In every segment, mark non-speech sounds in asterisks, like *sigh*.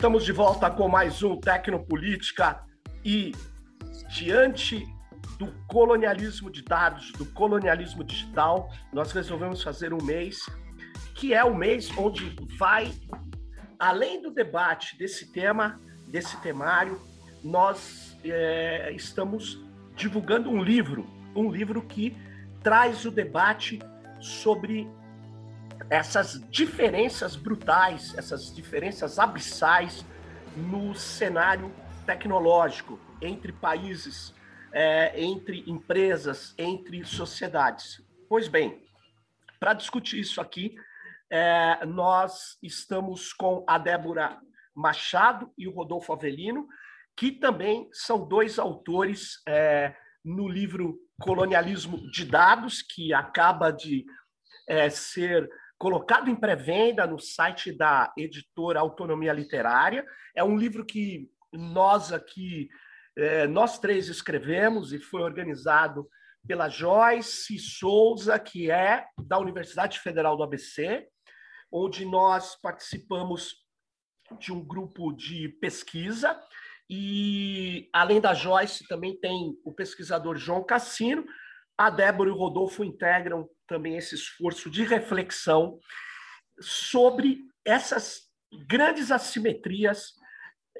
Estamos de volta com mais um Tecnopolítica e diante do colonialismo de dados, do colonialismo digital, nós resolvemos fazer um mês que é o mês onde vai, além do debate desse tema, desse temário, nós é, estamos divulgando um livro, um livro que traz o debate sobre essas diferenças brutais, essas diferenças abissais no cenário tecnológico entre países, é, entre empresas, entre sociedades. Pois bem, para discutir isso aqui, é, nós estamos com a Débora Machado e o Rodolfo Avelino, que também são dois autores é, no livro Colonialismo de Dados, que acaba de é, ser colocado em pré-venda no site da editora Autonomia Literária. É um livro que nós aqui, é, nós três escrevemos e foi organizado pela Joyce Souza, que é da Universidade Federal do ABC, onde nós participamos de um grupo de pesquisa. E, além da Joyce, também tem o pesquisador João Cassino. A Débora e o Rodolfo integram também esse esforço de reflexão sobre essas grandes assimetrias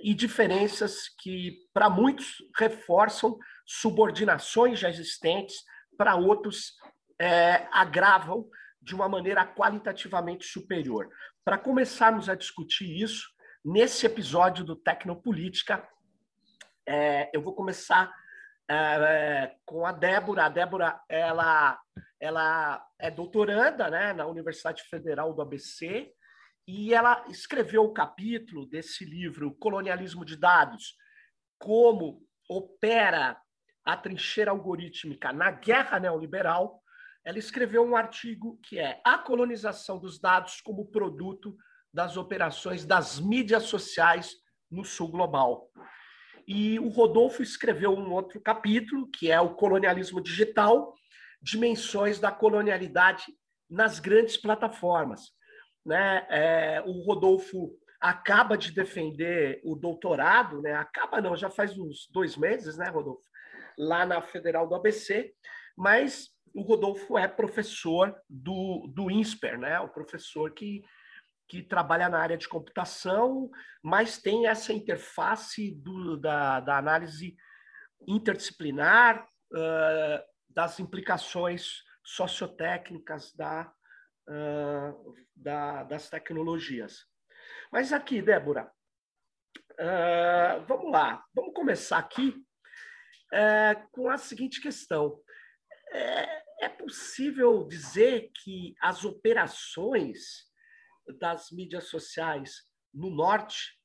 e diferenças que, para muitos, reforçam subordinações já existentes, para outros, é, agravam de uma maneira qualitativamente superior. Para começarmos a discutir isso, nesse episódio do Tecnopolítica, é, eu vou começar é, com a Débora. A Débora, ela ela é doutoranda né, na Universidade Federal do ABC e ela escreveu o capítulo desse livro, Colonialismo de Dados, como opera a trincheira algorítmica na guerra neoliberal. Ela escreveu um artigo que é A colonização dos dados como produto das operações das mídias sociais no sul global. E o Rodolfo escreveu um outro capítulo, que é o colonialismo digital, dimensões da colonialidade nas grandes plataformas. Né? É, o Rodolfo acaba de defender o doutorado, né? acaba não, já faz uns dois meses, né, Rodolfo? Lá na Federal do ABC, mas o Rodolfo é professor do, do INSPER, né? o professor que, que trabalha na área de computação, mas tem essa interface do, da, da análise interdisciplinar, uh, das implicações sociotécnicas da, uh, da, das tecnologias. Mas aqui, Débora, uh, vamos lá, vamos começar aqui uh, com a seguinte questão. É, é possível dizer que as operações das mídias sociais no norte,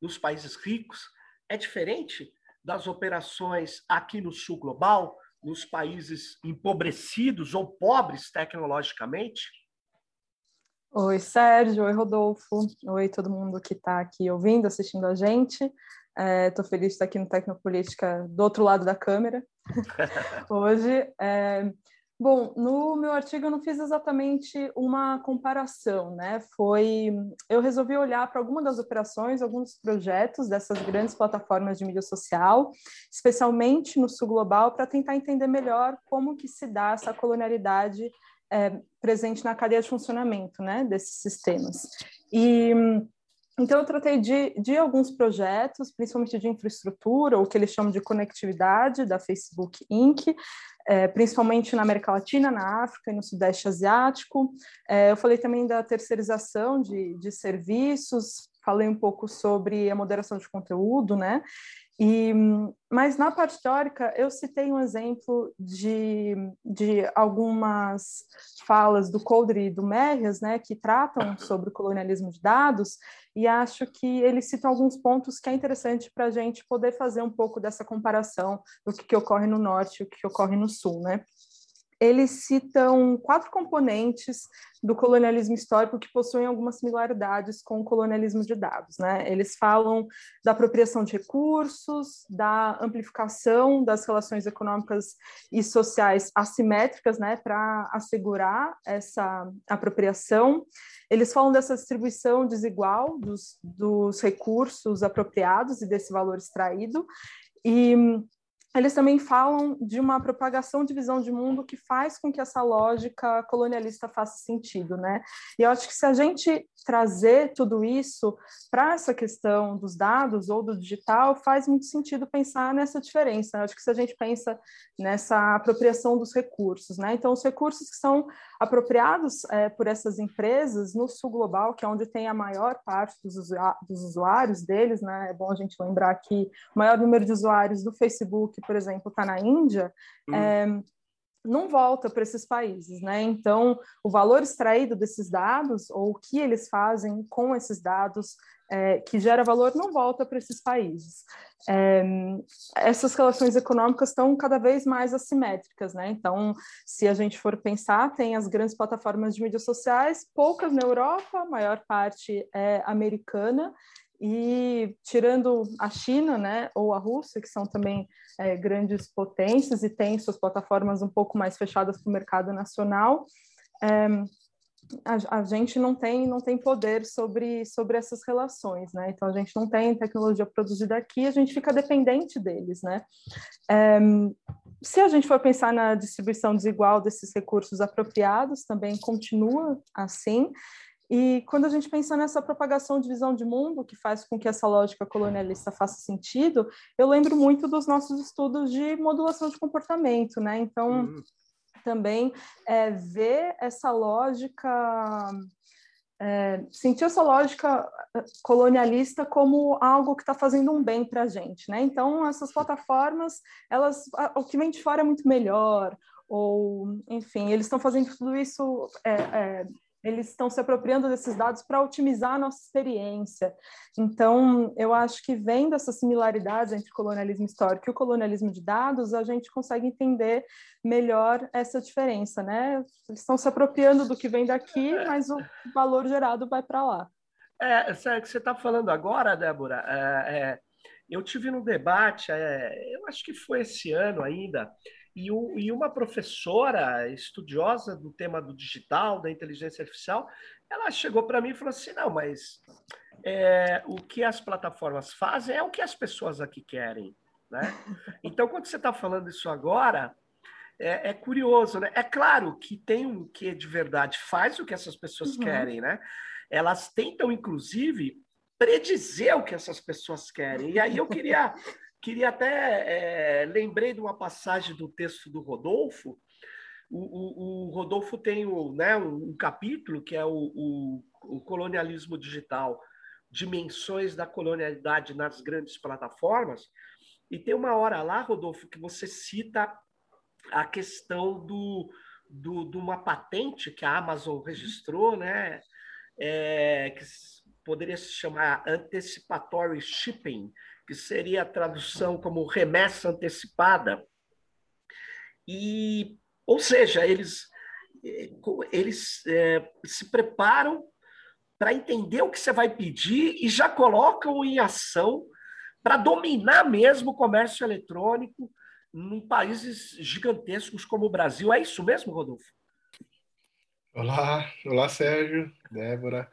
nos países ricos, é diferente das operações aqui no sul global, nos países empobrecidos ou pobres tecnologicamente? Oi, Sérgio. Oi, Rodolfo. Oi, todo mundo que está aqui ouvindo, assistindo a gente. Estou é, feliz de estar aqui no Tecnopolítica do outro lado da câmera *laughs* hoje. É, Bom, no meu artigo eu não fiz exatamente uma comparação, né? Foi eu resolvi olhar para algumas das operações, alguns projetos dessas grandes plataformas de mídia social, especialmente no sul global, para tentar entender melhor como que se dá essa colonialidade é, presente na cadeia de funcionamento, né? Desses sistemas. E então, eu tratei de, de alguns projetos, principalmente de infraestrutura, o que eles chamam de conectividade, da Facebook Inc., é, principalmente na América Latina, na África e no Sudeste Asiático. É, eu falei também da terceirização de, de serviços, falei um pouco sobre a moderação de conteúdo, né? E, mas na parte teórica, eu citei um exemplo de, de algumas falas do Coldre e do Merrias, né, que tratam sobre o colonialismo de dados, e acho que eles citam alguns pontos que é interessante para a gente poder fazer um pouco dessa comparação do que, que ocorre no norte e o que, que ocorre no sul. Né? Eles citam quatro componentes do colonialismo histórico que possuem algumas similaridades com o colonialismo de dados. Né? Eles falam da apropriação de recursos, da amplificação das relações econômicas e sociais assimétricas né, para assegurar essa apropriação. Eles falam dessa distribuição desigual dos, dos recursos apropriados e desse valor extraído. E eles também falam de uma propagação de visão de mundo que faz com que essa lógica colonialista faça sentido, né? E eu acho que se a gente trazer tudo isso para essa questão dos dados ou do digital, faz muito sentido pensar nessa diferença. Acho que se a gente pensa nessa apropriação dos recursos, né? Então, os recursos que são apropriados é, por essas empresas no sul global, que é onde tem a maior parte dos, dos usuários deles, né? É bom a gente lembrar que o maior número de usuários do Facebook, por exemplo, está na Índia. Hum. É, não volta para esses países, né? Então, o valor extraído desses dados ou o que eles fazem com esses dados é, que gera valor não volta para esses países. É, essas relações econômicas estão cada vez mais assimétricas, né? Então, se a gente for pensar, tem as grandes plataformas de mídias sociais, poucas na Europa, a maior parte é americana, e tirando a China, né, ou a Rússia, que são também é, grandes potências e têm suas plataformas um pouco mais fechadas para o mercado nacional, é, a, a, gente não tem não tem poder sobre, sobre essas relações, né? Então a gente não tem tecnologia produzida aqui, a gente fica dependente deles, né? É, se a gente for pensar na distribuição desigual desses recursos apropriados, também continua assim. E quando a gente pensa nessa propagação de visão de mundo, que faz com que essa lógica colonialista faça sentido, eu lembro muito dos nossos estudos de modulação de comportamento, né? Então, uhum. também é, ver essa lógica é, sentir essa lógica é, colonialista como algo que está fazendo um bem para a gente, né? Então essas plataformas, elas, o que vem de fora é muito melhor, ou enfim, eles estão fazendo tudo isso é, é, eles estão se apropriando desses dados para otimizar a nossa experiência. Então, eu acho que vendo essas similaridades entre o colonialismo histórico e o colonialismo de dados, a gente consegue entender melhor essa diferença, né? Eles estão se apropriando do que vem daqui, mas o valor gerado vai para lá. É, que você está falando agora, Débora, é, é, eu tive no debate, é, eu acho que foi esse ano ainda, e, o, e uma professora estudiosa do tema do digital, da inteligência artificial, ela chegou para mim e falou assim: não, mas é, o que as plataformas fazem é o que as pessoas aqui querem. Né? *laughs* Então, quando você está falando isso agora, é, é, curioso, né? É claro que tem um que de verdade faz o que essas pessoas uhum. querem, né? Elas tentam, inclusive, predizer o que essas pessoas querem. E aí eu queria Queria até, é, lembrei de uma passagem do texto do Rodolfo. O, o, o Rodolfo tem o, né, um, capítulo que é o, o colonialismo digital, dimensões da colonialidade nas grandes plataformas. E tem uma hora lá, Rodolfo, que você cita a questão do, do, de uma patente que a Amazon registrou, né? É, que poderia se chamar antecipatory shipping, que seria a tradução como remessa antecipada. E, ou seja, eles, eles é, se preparam para entender o que você vai pedir e já colocam em ação para dominar mesmo o comércio eletrônico em países gigantescos como o Brasil. É isso mesmo, Rodolfo? Olá, olá Sérgio, Débora.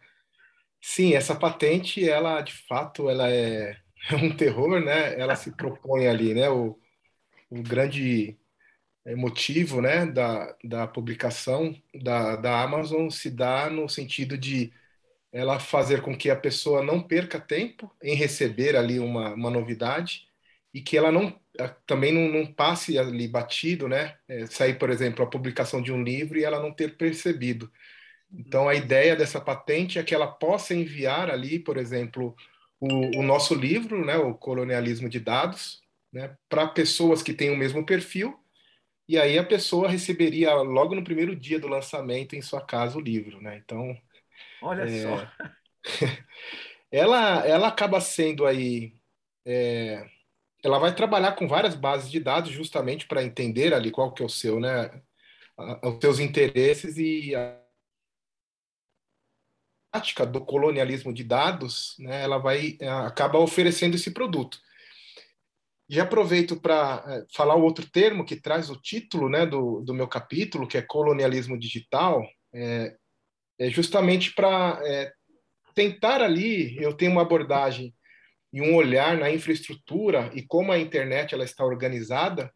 Sim, essa patente, ela de fato, ela é é um terror, né? Ela se propõe ali, né? O, o grande motivo, né, da, da publicação da, da Amazon se dá no sentido de ela fazer com que a pessoa não perca tempo em receber ali uma, uma novidade e que ela não também não, não passe ali batido, né? É, sair, por exemplo, a publicação de um livro e ela não ter percebido. Então, a ideia dessa patente é que ela possa enviar ali, por exemplo, o, o nosso livro, né, o Colonialismo de Dados, né, para pessoas que têm o mesmo perfil, e aí a pessoa receberia logo no primeiro dia do lançamento em sua casa o livro, né? Então, olha é, só, *laughs* ela ela acaba sendo aí, é, ela vai trabalhar com várias bases de dados justamente para entender ali qual que é o seu, né? aos seus interesses e prática do colonialismo de dados, né, ela vai acaba oferecendo esse produto. E aproveito para é, falar o outro termo que traz o título né, do, do meu capítulo, que é colonialismo digital, é, é justamente para é, tentar ali, eu tenho uma abordagem e um olhar na infraestrutura e como a internet ela está organizada,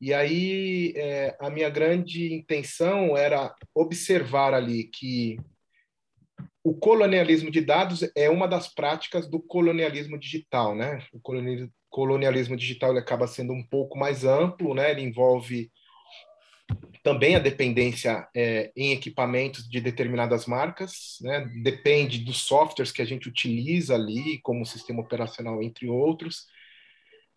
e aí é, a minha grande intenção era observar ali que o colonialismo de dados é uma das práticas do colonialismo digital, né? O colonialismo digital ele acaba sendo um pouco mais amplo, né? Ele envolve também a dependência é, em equipamentos de determinadas marcas, né? Depende dos softwares que a gente utiliza ali, como sistema operacional, entre outros.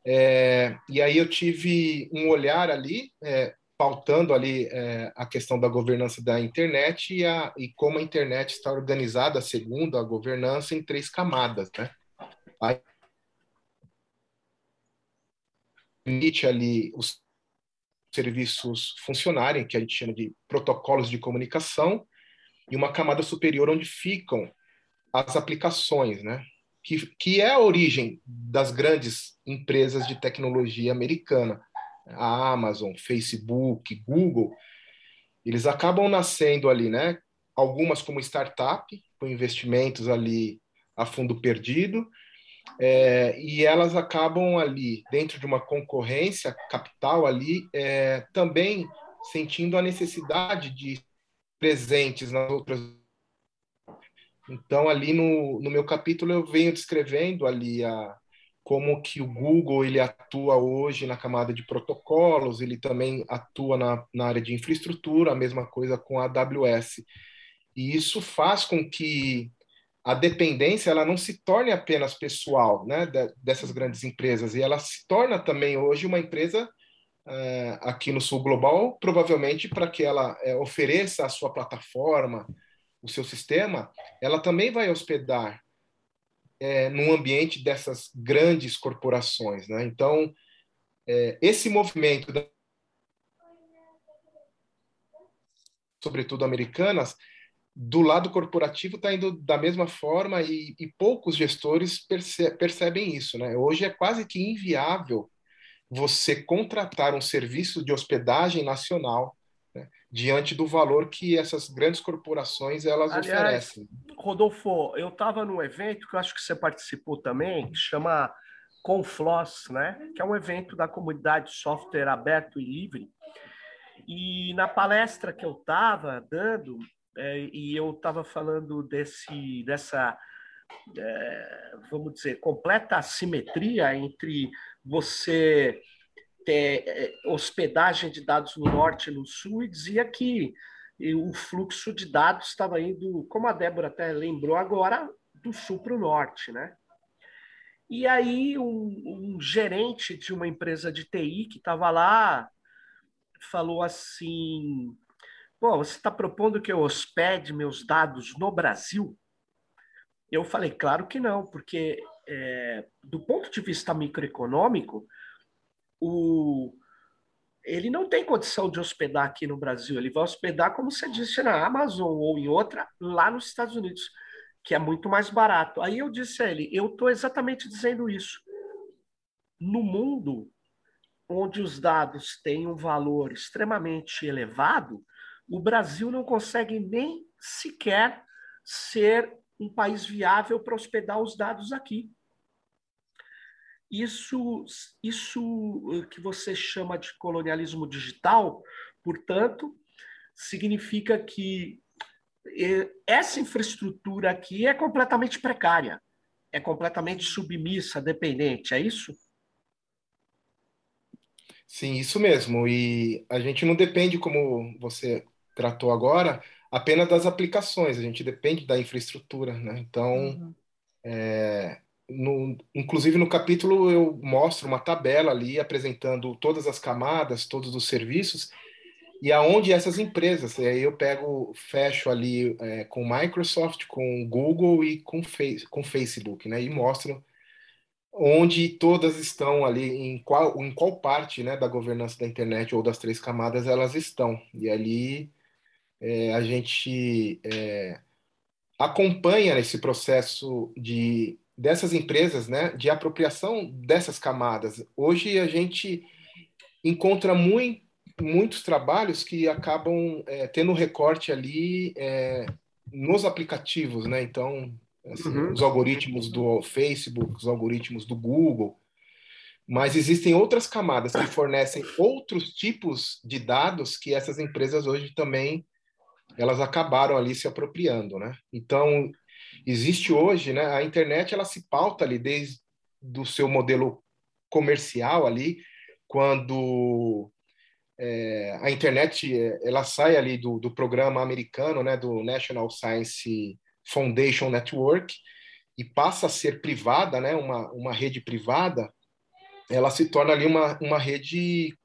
É, e aí eu tive um olhar ali é, pautando ali é, a questão da governança da internet e, a, e como a internet está organizada segundo a governança em três camadas, né? Aí, permite ali os serviços funcionarem, que a gente chama de protocolos de comunicação, e uma camada superior onde ficam as aplicações, né? Que, que é a origem das grandes empresas de tecnologia americana a Amazon, Facebook, Google, eles acabam nascendo ali, né? Algumas como startup, com investimentos ali a fundo perdido, é, e elas acabam ali, dentro de uma concorrência capital ali, é, também sentindo a necessidade de presentes nas outras. Então, ali no, no meu capítulo, eu venho descrevendo ali a, como que o Google ele atua hoje na camada de protocolos, ele também atua na, na área de infraestrutura, a mesma coisa com a AWS. E isso faz com que a dependência ela não se torne apenas pessoal né, dessas grandes empresas, e ela se torna também hoje uma empresa é, aqui no Sul Global, provavelmente para que ela é, ofereça a sua plataforma, o seu sistema, ela também vai hospedar é, num ambiente dessas grandes corporações. Né? Então, é, esse movimento, da, sobretudo americanas, do lado corporativo está indo da mesma forma e, e poucos gestores perce, percebem isso. Né? Hoje é quase que inviável você contratar um serviço de hospedagem nacional diante do valor que essas grandes corporações elas Aliás, oferecem. Rodolfo, eu estava num evento que eu acho que você participou também, que chama Confloss, né? que é um evento da comunidade software aberto e livre. E na palestra que eu estava dando, é, e eu estava falando desse, dessa, é, vamos dizer, completa assimetria entre você é, hospedagem de dados no norte e no sul, e dizia que o fluxo de dados estava indo, como a Débora até lembrou agora, do sul para o norte, né? E aí um, um, gerente de uma empresa de TI que estava lá falou assim: Pô, você está propondo que eu hospede meus dados no Brasil? Eu falei, claro que não, porque é, do ponto de vista microeconômico, o, ele não tem condição de hospedar aqui no Brasil, ele vai hospedar, como você disse, na Amazon ou em outra, lá nos Estados Unidos, que é muito mais barato. Aí eu disse a ele: eu estou exatamente dizendo isso. No mundo onde os dados têm um valor extremamente elevado, o Brasil não consegue nem sequer ser um país viável para hospedar os dados aqui. Isso, isso que você chama de colonialismo digital, portanto, significa que essa infraestrutura aqui é completamente precária, é completamente submissa, dependente, é isso? Sim, isso mesmo. E a gente não depende, como você tratou agora, apenas das aplicações, a gente depende da infraestrutura, né? Então, uhum. é, no, inclusive no capítulo eu mostro uma tabela ali apresentando todas as camadas, todos os serviços e aonde essas empresas. E aí eu pego, fecho ali é, com Microsoft, com Google e com, face, com Facebook, né? E mostro onde todas estão ali, em qual, em qual parte né, da governança da internet ou das três camadas elas estão. E ali é, a gente é, acompanha esse processo de dessas empresas, né, de apropriação dessas camadas. Hoje a gente encontra muito, muitos trabalhos que acabam é, tendo recorte ali é, nos aplicativos, né? Então, assim, uhum. os algoritmos do Facebook, os algoritmos do Google, mas existem outras camadas que fornecem outros tipos de dados que essas empresas hoje também elas acabaram ali se apropriando, né? Então, existe hoje, né, a internet ela se pauta ali desde do seu modelo comercial ali, quando é, a internet ela sai ali do, do programa americano, né, do National Science Foundation Network e passa a ser privada, né, uma, uma rede privada, ela se torna ali uma, uma rede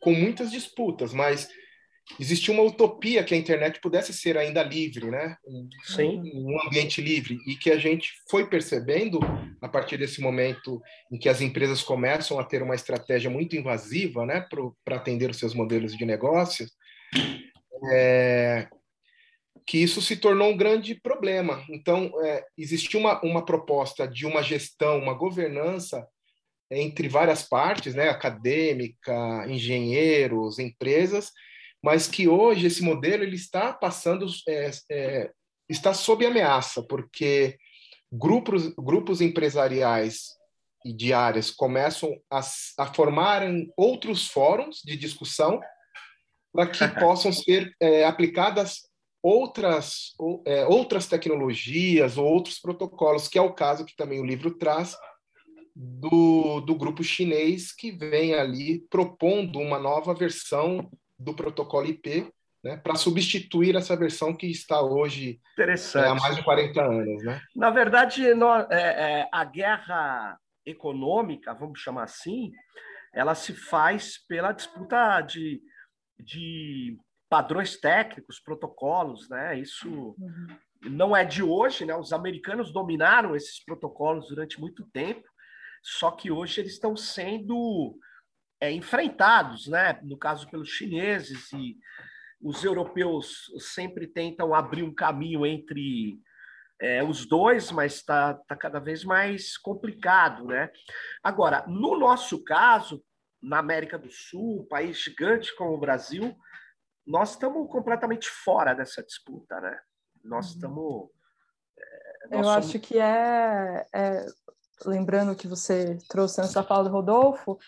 com muitas disputas, mas existia uma utopia que a internet pudesse ser ainda livre, né? Um, Sim. um ambiente livre e que a gente foi percebendo a partir desse momento em que as empresas começam a ter uma estratégia muito invasiva, né, para atender os seus modelos de negócio, é, que isso se tornou um grande problema. Então, é, existiu uma, uma proposta de uma gestão, uma governança entre várias partes, né, acadêmica, engenheiros, empresas, mas que hoje esse modelo ele está passando, é, é, está sob ameaça, porque grupos, grupos empresariais e de áreas começam a, a formarem outros fóruns de discussão para que *laughs* possam ser é, aplicadas outras, é, outras tecnologias ou outros protocolos, que é o caso que também o livro traz, do, do grupo chinês que vem ali propondo uma nova versão do protocolo IP, né, para substituir essa versão que está hoje é, há mais de 40 anos. Né? Na verdade, nós, é, é, a guerra econômica, vamos chamar assim, ela se faz pela disputa de, de padrões técnicos, protocolos, né? Isso uhum. não é de hoje, né? Os americanos dominaram esses protocolos durante muito tempo, só que hoje eles estão sendo é, enfrentados, né? no caso pelos chineses, e os europeus sempre tentam abrir um caminho entre é, os dois, mas está tá cada vez mais complicado. Né? Agora, no nosso caso, na América do Sul, um país gigante como o Brasil, nós estamos completamente fora dessa disputa. Né? Nós uhum. estamos. É, Eu somos... acho que é, é, lembrando que você trouxe antes da fala do Rodolfo,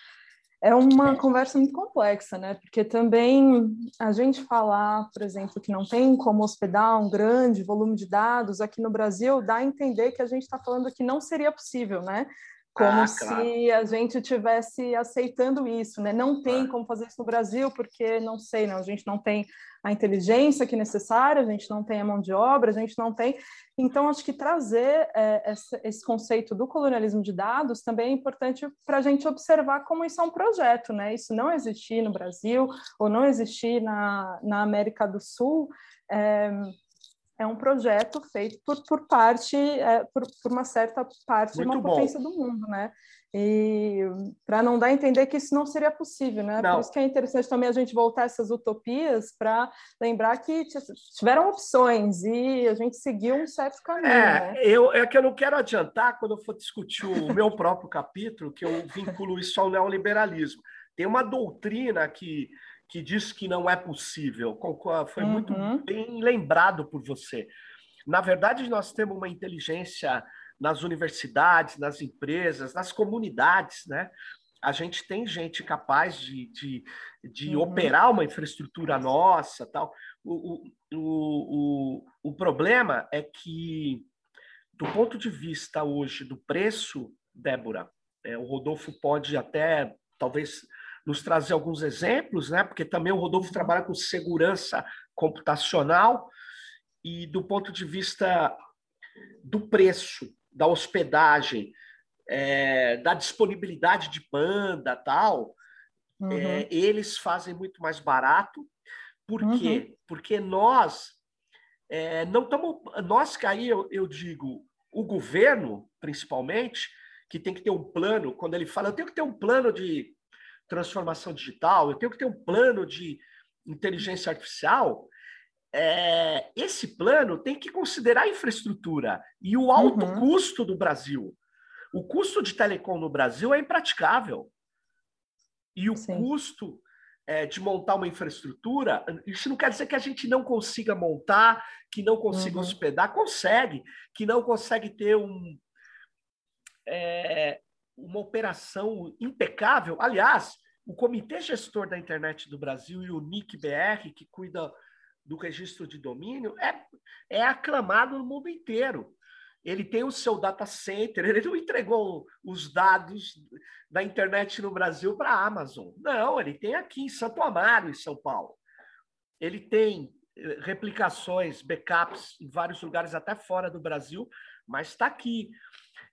é uma conversa muito complexa, né? Porque também a gente falar, por exemplo, que não tem como hospedar um grande volume de dados aqui no Brasil, dá a entender que a gente está falando que não seria possível, né? Como ah, claro. se a gente tivesse aceitando isso, né? Não tem como fazer isso no Brasil, porque não sei, não, a gente não tem a inteligência que é necessária, a gente não tem a mão de obra, a gente não tem. Então, acho que trazer é, esse, esse, conceito do colonialismo de dados também é importante para a gente observar como isso é um projeto, né? Isso não existir no Brasil ou não existir na, na América do Sul. É, é um projeto feito por, por parte, é, por, por, uma certa parte Muito de uma bom. potência do mundo, né? E para não dar a entender que isso não seria possível, né? Não. Por isso que é interessante também a gente voltar a essas utopias para lembrar que tiveram opções e a gente seguiu um certo caminho. É, né? eu, é que eu não quero adiantar quando eu for discutir o meu próprio capítulo, que eu vinculo isso ao neoliberalismo. Tem uma doutrina que que diz que não é possível. Foi muito uhum. bem lembrado por você. Na verdade, nós temos uma inteligência nas universidades, nas empresas, nas comunidades, né? A gente tem gente capaz de, de, de uhum. operar uma infraestrutura nossa, tal. O, o, o, o problema é que, do ponto de vista hoje do preço, Débora, é, o Rodolfo pode até, talvez, nos trazer alguns exemplos, né? Porque também o Rodolfo trabalha com segurança computacional e do ponto de vista do preço, da hospedagem, é, da disponibilidade de banda, tal, é, uhum. é, eles fazem muito mais barato. Por uhum. quê? Porque nós é, não estamos. Nós que aí eu, eu digo, o governo, principalmente, que tem que ter um plano, quando ele fala, eu tenho que ter um plano de transformação digital, eu tenho que ter um plano de inteligência artificial, é, esse plano tem que considerar a infraestrutura e o alto uhum. custo do Brasil. O custo de telecom no Brasil é impraticável. E o Sim. custo é, de montar uma infraestrutura, isso não quer dizer que a gente não consiga montar, que não consiga uhum. hospedar, consegue, que não consegue ter um, é, uma operação impecável. Aliás, o Comitê Gestor da Internet do Brasil e o NIC-BR, que cuida do registro de domínio, é, é aclamado no mundo inteiro. Ele tem o seu data center, *laughs* ele não entregou os dados da internet no Brasil para a Amazon. Não, ele tem aqui em Santo Amaro, em São Paulo. Ele tem eh, replicações, backups em vários lugares, até fora do Brasil, mas está aqui.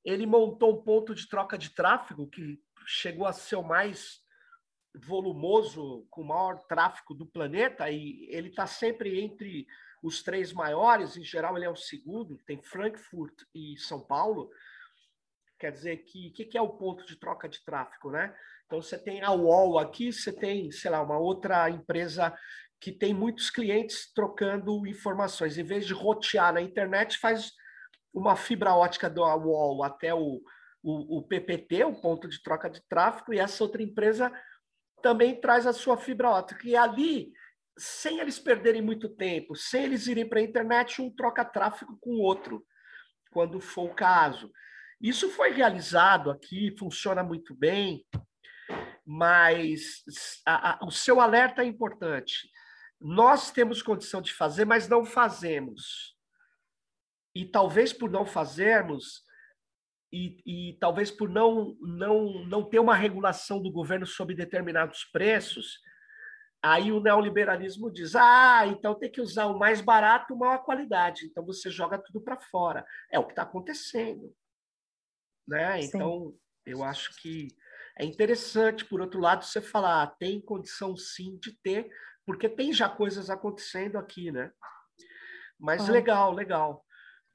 Ele montou um ponto de troca de tráfego que chegou a ser o mais volumoso, com o maior tráfego do planeta, e ele está sempre entre os três maiores, em geral ele é o segundo, tem Frankfurt e São Paulo. Quer dizer que o que, que, é o ponto de troca de tráfego, né? Então você tem a UOL aqui, você tem, sei lá, uma outra empresa que tem muitos clientes trocando informações. Em vez de rotear na internet, faz uma fibra ótica do UOL até o, o, o PPT, o ponto de troca de tráfego, e essa outra empresa também traz a sua fibra ótica. E ali, sem eles perderem muito tempo, sem eles irem para a internet, um troca tráfego com o outro, quando for o caso. Isso foi realizado aqui, funciona muito bem, mas a, a, o seu alerta é importante. Nós temos condição de fazer, mas não fazemos. E talvez por não fazermos, e, e, talvez por não, não, não ter uma regulação do governo sobre determinados preços, aí o neoliberalismo diz: ah, então tem que usar o mais barato, maior qualidade. Então você joga tudo para fora. É o que está acontecendo. Né? Então, eu acho que é interessante, por outro lado, você falar: ah, tem condição sim de ter, porque tem já coisas acontecendo aqui, né? Mas ah. legal, legal.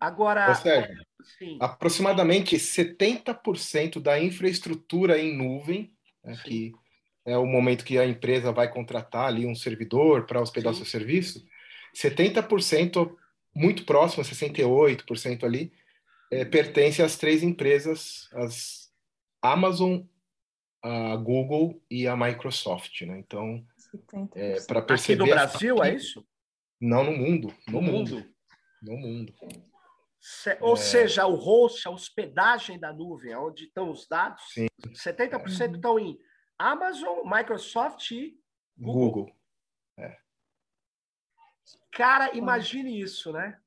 Agora. Ou seja, sim. aproximadamente 70% da infraestrutura em nuvem, né, que é o momento que a empresa vai contratar ali um servidor para hospedar o seu serviço, 70%, muito próximo, 68% ali, é, pertence às três empresas, as Amazon, a Google e a Microsoft, né? Então, é, para perceber... Aqui no Brasil, é isso? Não, no mundo. No, no mundo. mundo. No mundo. Ou é... seja, o host, a hospedagem da nuvem, onde estão os dados, Sim. 70% estão em Amazon, Microsoft e Google. Google. É. Cara, imagine isso, né?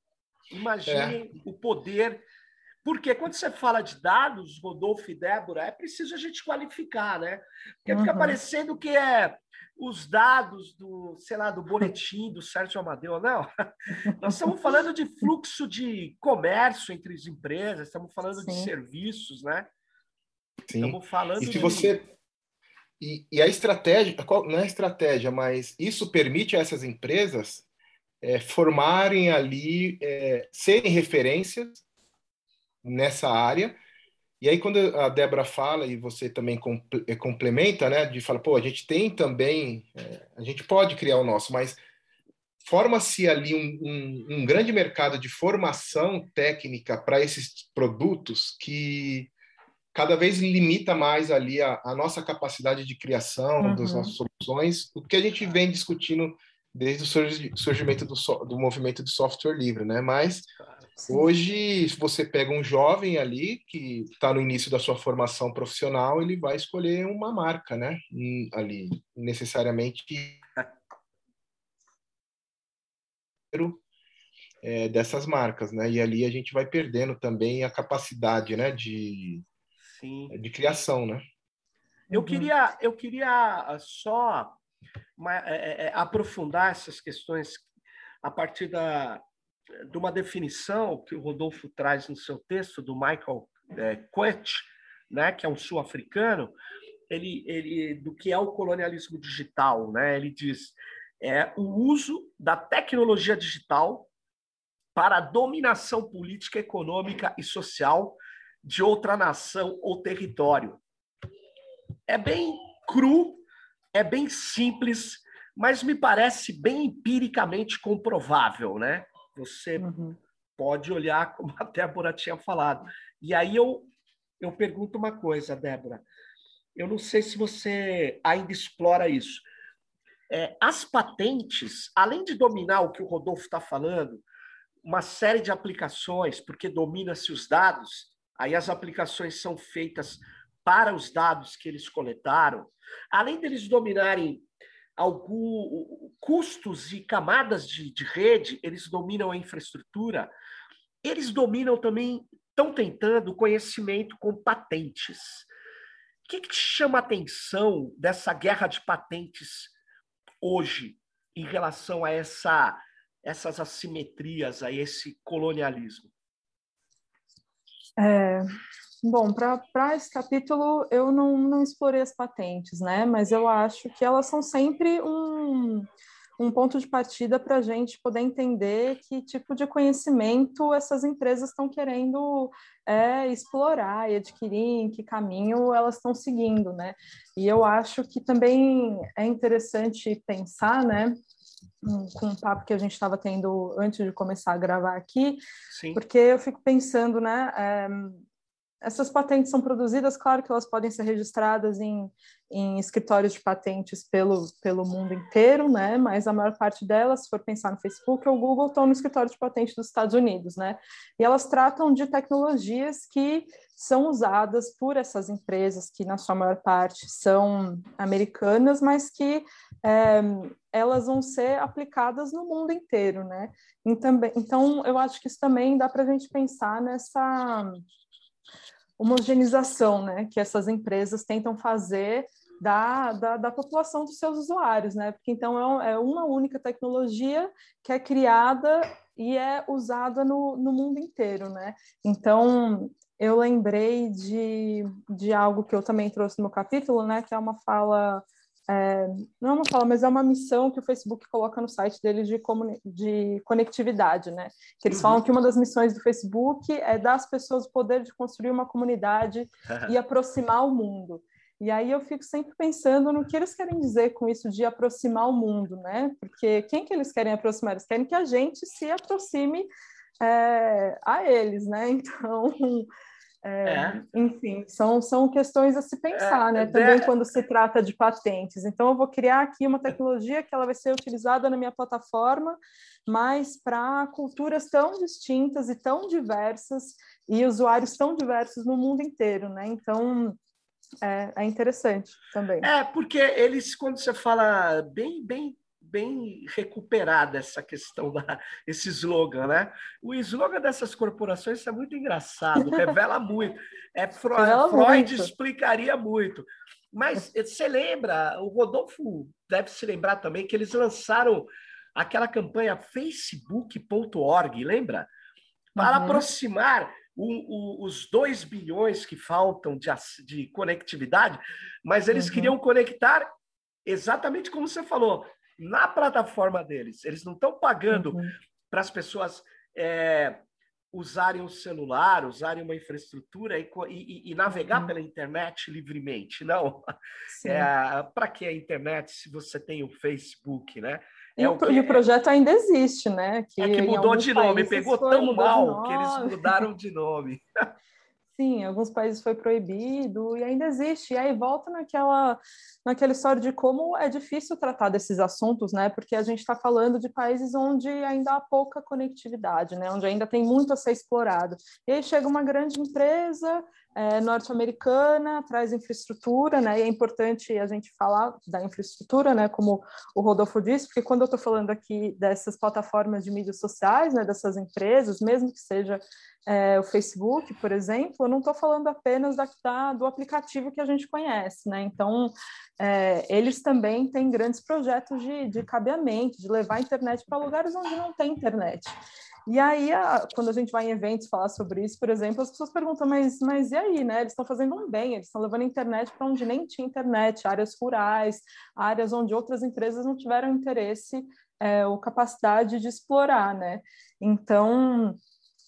Imagine é. o poder. Porque quando você fala de dados, Rodolfo e Débora, é preciso a gente qualificar, né? Porque uhum. fica parecendo que é os dados do, sei lá, do boletim do Sérgio Amadeu, não. *laughs* Nós estamos falando de fluxo de comércio entre as empresas, estamos falando Sim. de serviços, né? Sim. Estamos falando e se de... você e, e, a estratégia, não é estratégia, mas isso permite a essas empresas é, formarem ali, é, serem referências nessa área e aí, quando a Débora fala, e você também eh, complementa, né, de falar, pô, a gente tem também, é, a gente pode criar o nosso, mas forma-se ali um, um, um, grande mercado de formação técnica para esses produtos que cada vez limita mais ali a, a nossa capacidade de criação uhum. das nossas soluções, o que a gente vem discutindo desde o surgimento do, do movimento do software livre, né? Mas Sim. Hoje, se você pega um jovem ali que está no início da sua formação profissional, ele vai escolher uma marca, né? Ali, necessariamente é, dessas marcas, né? E ali a gente vai perdendo também a capacidade, né? De, Sim. de criação, né? Eu uhum. queria, eu queria só uma, é, é, aprofundar essas questões a partir da, de uma definição que o Rodolfo traz no seu texto, do Michael é, Quet, né, que é um sul-africano, ele, ele, do que é o colonialismo digital. Né? Ele diz é o uso da tecnologia digital para a dominação política, econômica e social de outra nação ou território. É bem cru, é bem simples, mas me parece bem empiricamente comprovável, né? Você uhum. pode olhar, *laughs* como a Débora tinha falado. E aí eu, eu pergunto uma coisa, Débora. Eu não sei se você ainda explora isso. É, as patentes, além de dominar o que o Rodolfo está falando, uma série de aplicações, porque domina-se os dados, aí as aplicações são feitas para os dados que eles coletaram, além deles dominarem algum, custos e camadas de, de rede, eles dominam a infraestrutura, eles dominam também, estão tentando conhecimento com patentes. O que, que te chama a atenção dessa guerra de patentes hoje em relação a essa, essas assimetrias, a esse colonialismo? É, Bom, para esse capítulo eu não, não explorei as patentes, né? Mas eu acho que elas são sempre um, um ponto de partida para a gente poder entender que tipo de conhecimento essas empresas estão querendo é, explorar e adquirir, em que caminho elas estão seguindo, né? E eu acho que também é interessante pensar, né? com um papo que a gente estava tendo antes de começar a gravar aqui, Sim. porque eu fico pensando, né? É, essas patentes são produzidas, claro que elas podem ser registradas em, em escritórios de patentes pelo, pelo mundo inteiro, né? Mas a maior parte delas, se for pensar no Facebook ou Google, estão no escritório de patente dos Estados Unidos, né? E elas tratam de tecnologias que são usadas por essas empresas, que na sua maior parte são americanas, mas que é, elas vão ser aplicadas no mundo inteiro, né? Então, então eu acho que isso também dá para a gente pensar nessa homogeneização né, que essas empresas tentam fazer da, da, da, população dos seus usuários, né? Porque então é, é, uma única tecnologia que é criada e é usada no, no mundo inteiro, né? Então eu lembrei de, de algo que eu também trouxe no capítulo, né? Que é uma fala é, não é uma fala, mas é uma missão que o Facebook coloca no site deles de, de conectividade, né? Que eles uhum. falam que uma das missões do Facebook é dar às pessoas o poder de construir uma comunidade *laughs* e aproximar o mundo. E aí eu fico sempre pensando no que eles querem dizer com isso de aproximar o mundo, né? Porque quem que eles querem aproximar? Eles querem que a gente se aproxime é, a eles, né? *laughs* Então é, é. Enfim, são, são questões a se pensar, é, né? Também quando se trata de patentes. Então, eu vou criar aqui uma tecnologia que ela vai ser utilizada na minha plataforma, mas para culturas tão distintas e tão diversas e usuários tão diversos no mundo inteiro, né? Então, é, é interessante também. É, porque eles, quando você fala bem, bem bem recuperada essa questão da esse slogan, né? O slogan dessas corporações é muito engraçado, revela *laughs* muito. É Freud, Freud muito. explicaria muito. Mas você lembra, o Rodolfo deve se lembrar também que eles lançaram aquela campanha facebook.org, lembra? Para uhum. aproximar o, o, os 2 bilhões que faltam de, de conectividade, mas eles uhum. queriam conectar exatamente como você falou, na plataforma deles. Eles não estão pagando uhum. para as pessoas é, usarem o celular, usarem uma infraestrutura e, e, e navegar uhum. pela internet livremente. Não. É, para que a internet se você tem o Facebook, né? É e, o, que, e o projeto ainda existe, né? Que, é que mudou de nome, pegou tão mal que eles mudaram de nome. *laughs* Sim, alguns países foi proibido e ainda existe. E aí volta naquela, naquela história de como é difícil tratar desses assuntos, né? Porque a gente está falando de países onde ainda há pouca conectividade, né? Onde ainda tem muito a ser explorado. E aí chega uma grande empresa é, norte-americana, traz infraestrutura, né? E é importante a gente falar da infraestrutura, né? Como o Rodolfo disse, porque quando eu estou falando aqui dessas plataformas de mídias sociais, né? Dessas empresas, mesmo que seja é, o Facebook, por exemplo, eu não estou falando apenas da, da, do aplicativo que a gente conhece, né? Então, é, eles também têm grandes projetos de, de cabeamento, de levar a internet para lugares onde não tem internet. E aí, a, quando a gente vai em eventos falar sobre isso, por exemplo, as pessoas perguntam, mas, mas e aí, né? Eles estão fazendo um bem, eles estão levando a internet para onde nem tinha internet, áreas rurais, áreas onde outras empresas não tiveram interesse é, ou capacidade de explorar, né? Então,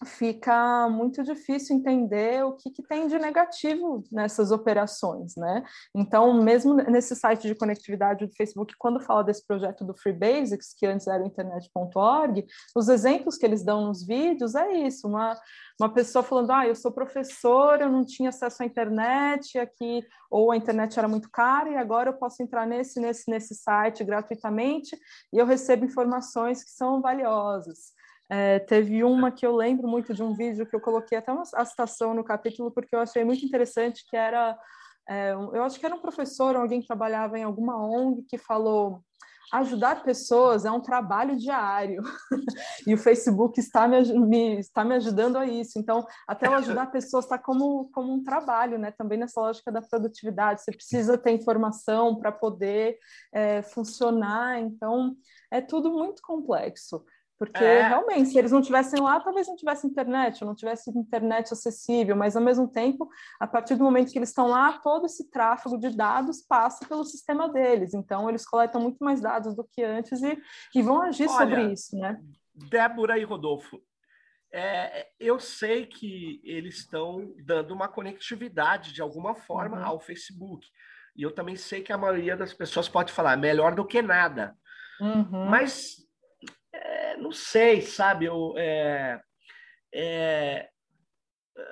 fica muito difícil entender o que, que, tem de negativo nessas operações, né? Então, mesmo nesse site de conectividade do Facebook, quando fala desse projeto do Free Basics, que antes era internet.org, os exemplos que eles dão nos vídeos é isso, uma, uma pessoa falando, ah, eu sou professor, eu não tinha acesso à internet aqui, ou a internet era muito cara, e agora eu posso entrar nesse, nesse, nesse site gratuitamente, e eu recebo informações que são valiosas. É, teve uma que eu lembro muito de um vídeo que eu coloquei até uma a citação no capítulo, porque eu achei muito interessante, que era, é, eu acho que era um professor, alguém que trabalhava em alguma ONG, que falou, ajudar pessoas é um trabalho diário, *laughs* e o Facebook está me, me, está me ajudando a isso, então, até o ajudar *laughs* pessoas está como, como um trabalho, né, também nessa lógica da produtividade, você precisa ter informação para poder é, funcionar, então, é tudo muito complexo. Porque é. realmente, se eles não tivessem lá, talvez não tivesse internet, ou não tivesse internet acessível, mas ao mesmo tempo, a partir do momento que eles estão lá, todo esse tráfego de dados passa pelo sistema deles. Então, eles coletam muito mais dados do que antes e, e vão agir Olha, sobre isso, né? Débora e Rodolfo, é, eu sei que eles estão dando uma conectividade de alguma forma uhum. ao Facebook. E eu também sei que a maioria das pessoas pode falar melhor do que nada. Uhum. Mas não sei, sabe? Eu, é, é,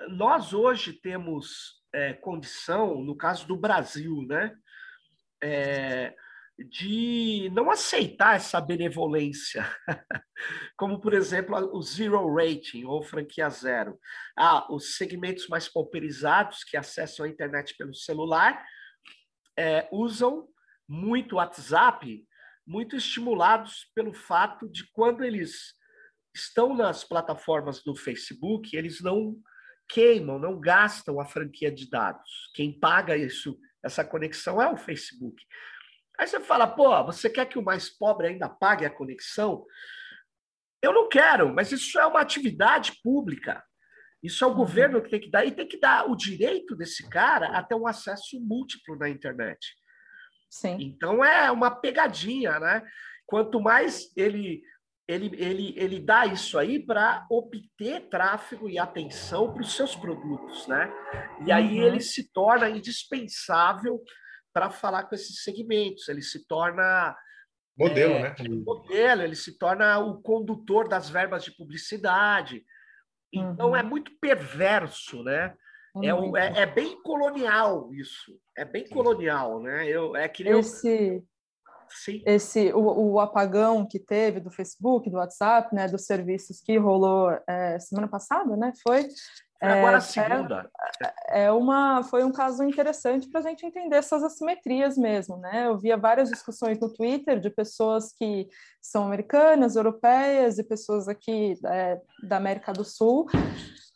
nós hoje temos é, condição, no caso do Brasil, né? É, de não aceitar essa benevolência, *laughs* como, por exemplo, o zero rating ou franquia zero. Ah, os segmentos mais pauperizados que acessam a internet pelo celular é, usam muito WhatsApp muito estimulados pelo fato de quando eles estão nas plataformas do Facebook, eles não queimam, não gastam a franquia de dados. Quem paga isso, essa conexão é o Facebook. Aí você fala, pô, você quer que o mais pobre ainda pague a conexão? Eu não quero, mas isso é uma atividade pública. Isso é o uhum. governo que tem que dar, e tem que dar o direito desse cara a ter um acesso múltiplo na internet. Sim. Então é uma pegadinha, né? Quanto mais ele ele, ele, ele dá isso aí para obter tráfego e atenção para os seus produtos, né? E aí uhum. ele se torna indispensável para falar com esses segmentos, ele se torna modelo, é, né? Modelo, ele se torna o condutor das verbas de publicidade. Então é uhum. é muito perverso, né? É, um, é, é, bem colonial isso. É bem colonial, né? Eu, é que esse, Sim. esse o, o, apagão que teve do Facebook, do WhatsApp, né, dos serviços que rolou é, semana passada, né? Foi agora a é, segunda. É, é, uma, foi um caso interessante para a gente entender essas assimetrias mesmo, né? Eu via várias discussões no Twitter de pessoas que são americanas, europeias e pessoas aqui é, da América do Sul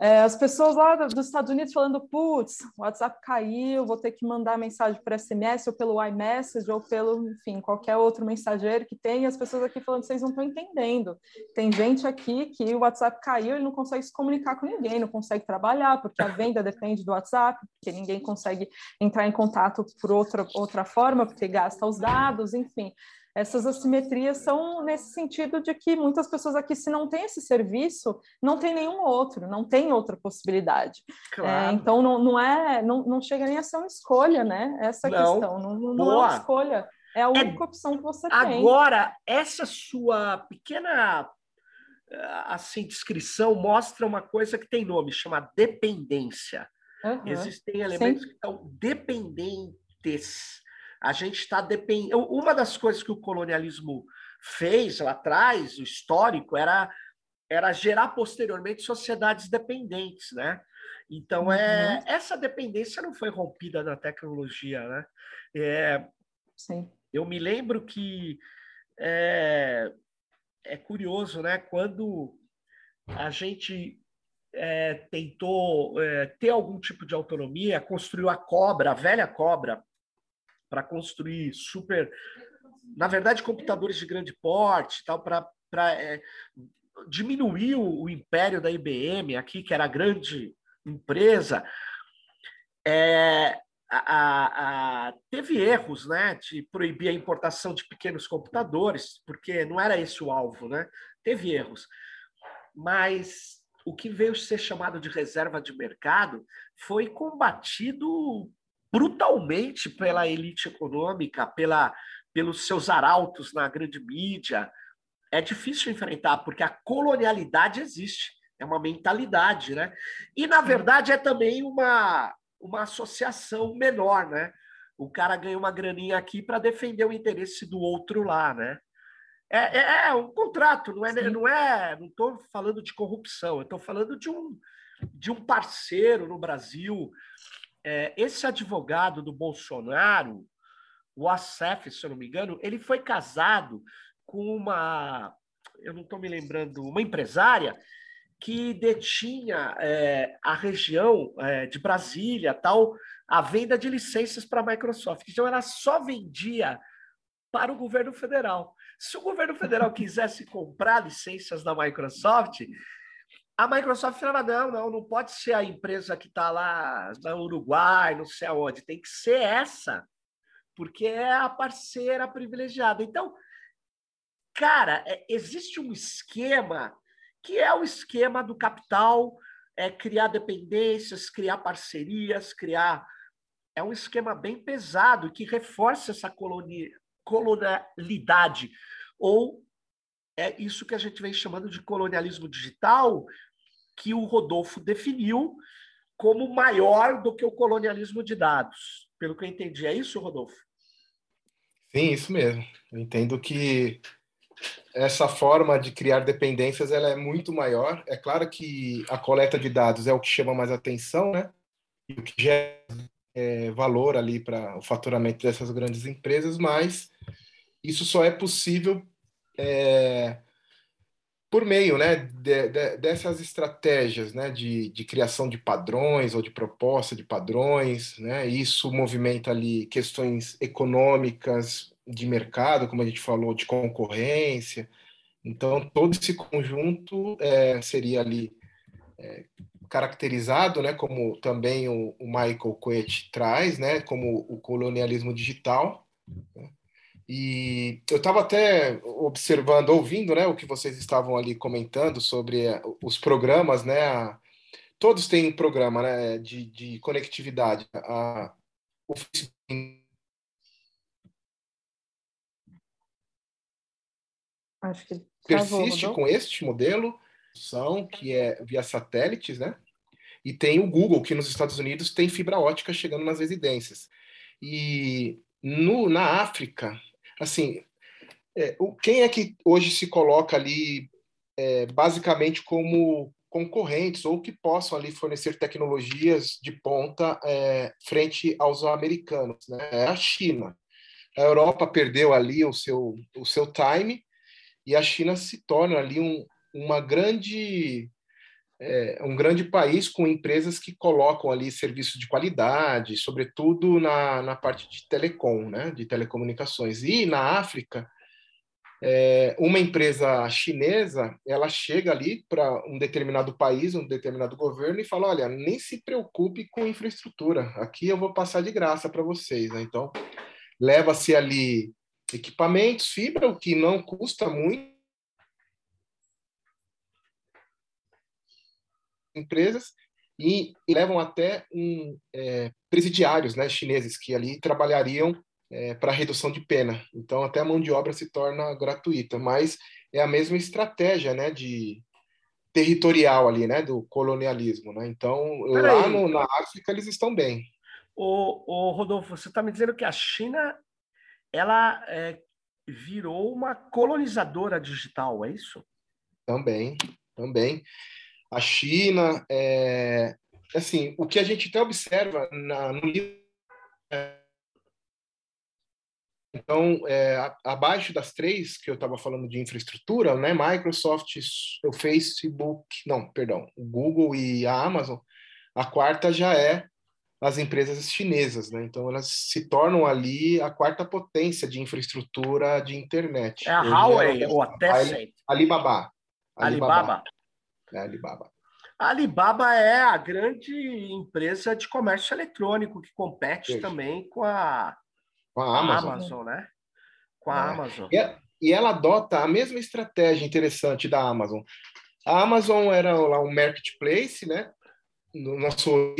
é, as pessoas lá dos Estados Unidos falando, putz, o WhatsApp caiu, vou ter que mandar mensagem por SMS ou pelo iMessage ou pelo, enfim, qualquer outro mensageiro que tem, e as pessoas aqui falando, vocês não estão entendendo. Tem gente aqui que o WhatsApp caiu e não consegue se comunicar com ninguém, não consegue trabalhar, porque a venda depende do WhatsApp, porque ninguém consegue entrar em contato por outra, outra forma, porque gasta os dados, enfim essas assimetrias são nesse sentido de que muitas pessoas aqui, se não tem esse serviço, não tem nenhum outro, não tem outra possibilidade. É, claro. É, então não, não é, não, não chega nem a ser uma escolha, né? Essa não. questão não, não é uma escolha, é a é única é, opção que você agora, tem. Agora, essa sua pequena assim descrição mostra uma coisa que tem nome, chama dependência. Uhum. Existem elementos Sim. que são dependentes a gente está dependendo. Uma das coisas que o colonialismo fez lá atrás, o histórico, era, era gerar posteriormente sociedades dependentes, né? Então, é, uhum. essa dependência não foi rompida na tecnologia, né? É, Sim. Eu me lembro que é, é curioso, né? Quando a gente é, tentou é, ter algum tipo de autonomia, construiu a cobra, a velha cobra, para construir super, na verdade, computadores de grande porte, tal, para é, diminuir o, o, império da IBM aqui, que era a grande empresa. É, a, a, teve erros, né, de proibir a importação de pequenos computadores, porque não era esse o alvo, né? Teve erros, mas o que veio ser chamado de reserva de mercado foi combatido brutalmente pela elite econômica, pela, pelos seus arautos na grande mídia. É difícil enfrentar, porque a colonialidade existe, é uma mentalidade, né? E, na verdade, é também uma, uma associação menor, né? O cara ganha uma graninha aqui para defender o interesse do outro lá, né? É, é, é um contrato, não é, não é, não estou falando de corrupção, eu estou falando de um, de um parceiro no Brasil. É, esse advogado do Bolsonaro, o Assef, se eu não me engano, ele foi casado com uma, eu não estou me lembrando, uma empresária que detinha é, a região é, de Brasília, tal, a venda de licenças para a Microsoft. Então, ela só vendia para o governo federal. Se o governo federal *laughs* quisesse comprar licenças da Microsoft, a Microsoft falava: não, não, não pode ser a empresa que está lá no Uruguai, não sei aonde, tem que ser essa, porque é a parceira privilegiada. Então, cara, é, existe um esquema que é o esquema do capital, é criar dependências, criar parcerias, criar. É um esquema bem pesado que reforça essa colonia, colonialidade, ou é isso que a gente vem chamando de colonialismo digital, que o Rodolfo definiu como maior do que o colonialismo de dados. Pelo que eu entendi, é isso, Rodolfo? Sim, isso mesmo. Eu entendo que essa forma de criar dependências ela é muito maior. É claro que a coleta de dados é o que chama mais atenção, né? E o que gera é, valor ali para o faturamento dessas grandes empresas, mas isso só é possível é, por meio né, de, de, dessas estratégias né, de, de, criação de padrões ou de proposta de padrões. Né, isso movimenta ali questões econômicas de mercado, como a gente falou, de concorrência. Então, todo esse conjunto é, seria ali é, caracterizado, né, como também o, o Michael Coet traz, né, como o colonialismo digital. Né? E eu estava até observando, ouvindo, né, o que vocês estavam ali comentando sobre eh, os programas, né? Todos têm programa, né, de, de conectividade. A, o Acho que persiste com este modelo, são que é via satélites, né? E tem o Google, que nos Estados Unidos tem fibra ótica chegando nas residências. E no, na África, assim, é, quem é que hoje se coloca ali é, basicamente como concorrentes ou que possam ali fornecer tecnologias de ponta é, frente aos americanos? Né? É a China. A Europa perdeu ali o seu, o seu time e a China se torna ali um, uma grande é, um grande país com empresas que colocam ali serviços de qualidade, sobretudo na, na parte de telecom, né, de telecomunicações. E na África, é, uma empresa chinesa, ela chega ali para um determinado país, um determinado governo e fala, olha, nem se preocupe com infraestrutura, aqui eu vou passar de graça para vocês. Né? Então, leva-se ali equipamentos, fibra, o que não custa muito, empresas e, e levam até um, é, presidiários né, chineses que ali trabalhariam é, para redução de pena. Então, até a mão de obra se torna gratuita, mas é a mesma estratégia né, de territorial ali, né, do colonialismo. Né? Então, lá no, na África eles estão bem. O, o Rodolfo, você está me dizendo que a China ela é, virou uma colonizadora digital, é isso? Também, também a China. É, assim, o que a gente até observa na, no livro. É, então, é, abaixo das três que eu estava falando de infraestrutura, né, Microsoft, o Facebook, não, perdão, o Google e a Amazon, a quarta já é as empresas chinesas, né? Então elas se tornam ali a quarta potência de infraestrutura de internet. É a Huawei ou a Tencent? Alibaba. Alibaba. Alibaba. É Alibaba. A Alibaba é a grande empresa de comércio eletrônico que compete Isso. também com a, com a Amazon. Amazon, né? Com a é. Amazon. E, e, ela adota a mesma estratégia interessante da Amazon. A Amazon era lá um marketplace, né? No nosso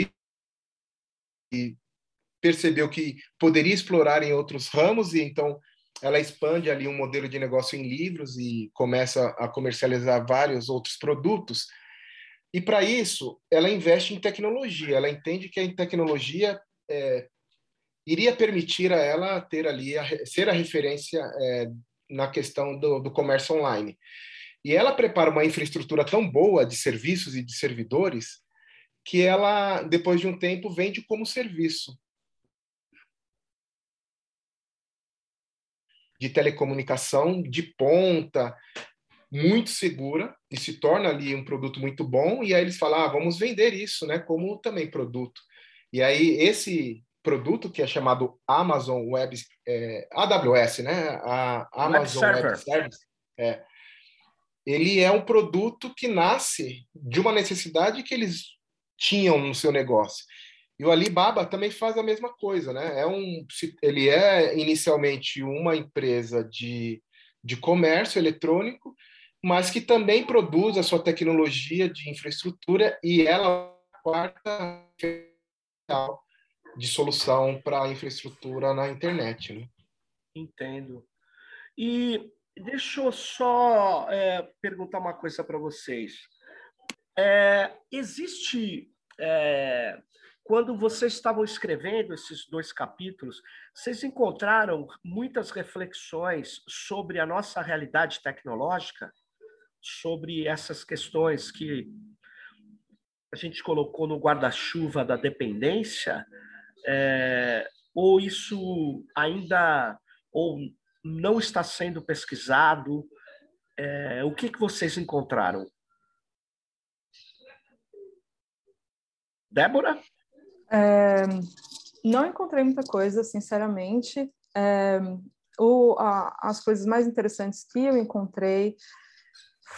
e percebeu que poderia explorar em outros ramos e então ela expande ali um modelo de negócio em livros e começa a comercializar vários outros produtos. E para isso, ela investe em tecnologia. Ela entende que a tecnologia é, iria permitir a ela ter ali a, ser a referência é, na questão do, do comércio online. E ela prepara uma infraestrutura tão boa de serviços e de servidores que ela, depois de um tempo, vende como serviço. De telecomunicação de ponta, muito segura, e se torna ali um produto muito bom, e aí eles falam, ah, vamos vender isso, né, como também produto. E aí esse produto que é chamado Amazon Web, é, AWS, né, a Amazon Web, Web Service, é, ele é um produto que nasce de uma necessidade que eles tinham no seu negócio. E o Alibaba também faz a mesma coisa, né? É um, ele é inicialmente uma empresa de, de comércio eletrônico, mas que também produz a sua tecnologia de infraestrutura e ela é a quarta de solução para a infraestrutura na internet, né? Entendo. E deixa eu só é, perguntar uma coisa para vocês. É, existe, é, quando vocês estavam escrevendo esses dois capítulos, vocês encontraram muitas reflexões sobre a nossa realidade tecnológica, sobre essas questões que a gente colocou no guarda-chuva da dependência, é, ou isso ainda ou não está sendo pesquisado? É, o que, que vocês encontraram? Débora? É, não encontrei muita coisa, sinceramente. É, o, a, as coisas mais interessantes que eu encontrei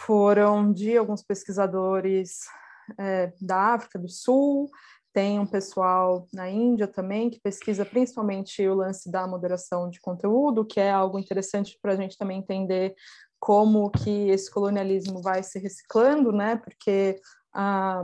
foram de alguns pesquisadores é, da África do Sul, tem um pessoal na Índia também que pesquisa principalmente o lance da moderação de conteúdo, que é algo interessante para a gente também entender como que esse colonialismo vai se reciclando, né? Porque ah,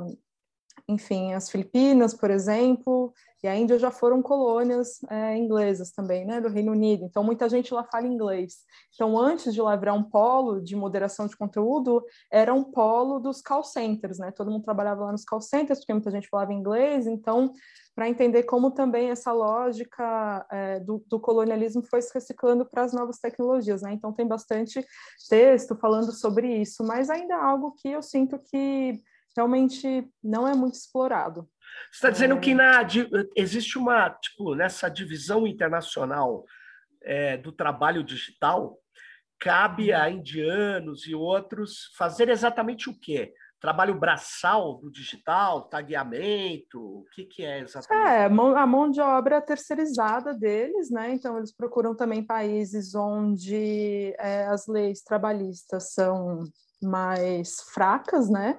enfim, as Filipinas, por exemplo, e a Índia já foram colônias é, inglesas também, né, do Reino Unido. Então, muita gente lá fala inglês. Então, antes de lá virar um polo de moderação de conteúdo, era um polo dos call centers, né? Todo mundo trabalhava lá nos call centers, porque muita gente falava inglês. Então, para entender como também essa lógica é, do, do, colonialismo foi se reciclando para as novas tecnologias, né? Então, tem bastante texto falando sobre isso, mas ainda é algo que eu sinto que realmente não é muito explorado. Você está dizendo é... que na, existe uma, tipo, nessa divisão internacional é, do trabalho digital, cabe a uhum. indianos e outros fazer exatamente o quê? Trabalho braçal do digital, tagueamento, o que, que é exatamente? É, a mão de obra terceirizada deles, né? Então, eles procuram também países onde é, as leis trabalhistas são mais fracas, né?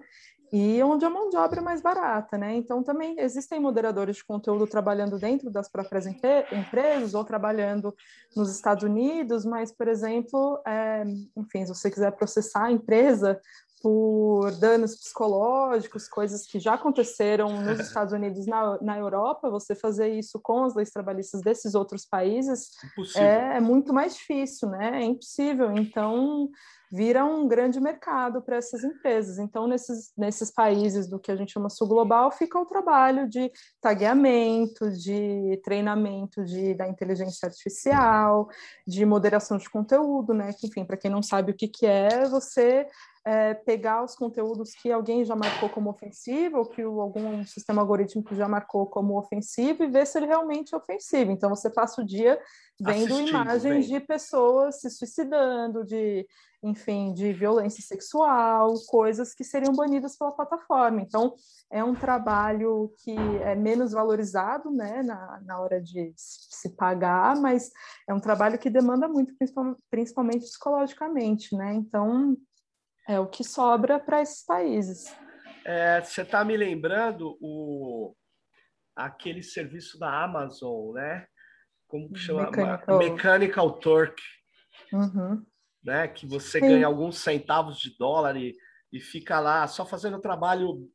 E onde a mão de obra é mais barata, né? Então também existem moderadores de conteúdo trabalhando dentro das próprias empresas ou trabalhando nos Estados Unidos, mas, por exemplo, é, enfim, se você quiser processar a empresa por danos psicológicos, coisas que já aconteceram nos *laughs* Estados Unidos, na, na Europa, você fazer isso com as leis trabalhistas desses outros países é, é, muito mais difícil, né? É impossível. Então, vira um grande mercado para essas empresas. Então, nesses, nesses países do que a gente chama sul global, fica o trabalho de tagueamento, de treinamento de, da inteligência artificial, de moderação de conteúdo, né? Que, enfim, para quem não sabe o que, que é, você é, pegar os conteúdos que alguém já marcou como ofensivo, ou que o, algum sistema algorítmico já marcou como ofensivo, e ver se ele realmente é ofensivo. Então, você passa o dia vendo Assistindo, imagens bem. de pessoas se suicidando, de enfim, de violência sexual, coisas que seriam banidas pela plataforma. Então, é um trabalho que é menos valorizado, né, na, na hora de se pagar, mas é um trabalho que demanda muito, principalmente psicologicamente, né? Então, é o que sobra para esses países. É, você está me lembrando o aquele serviço da Amazon, né? Como que chama? Mechanical, Mechanical Turk. Uhum né? Que você Sim. ganha alguns centavos de dólar e, e fica lá só fazendo trabalho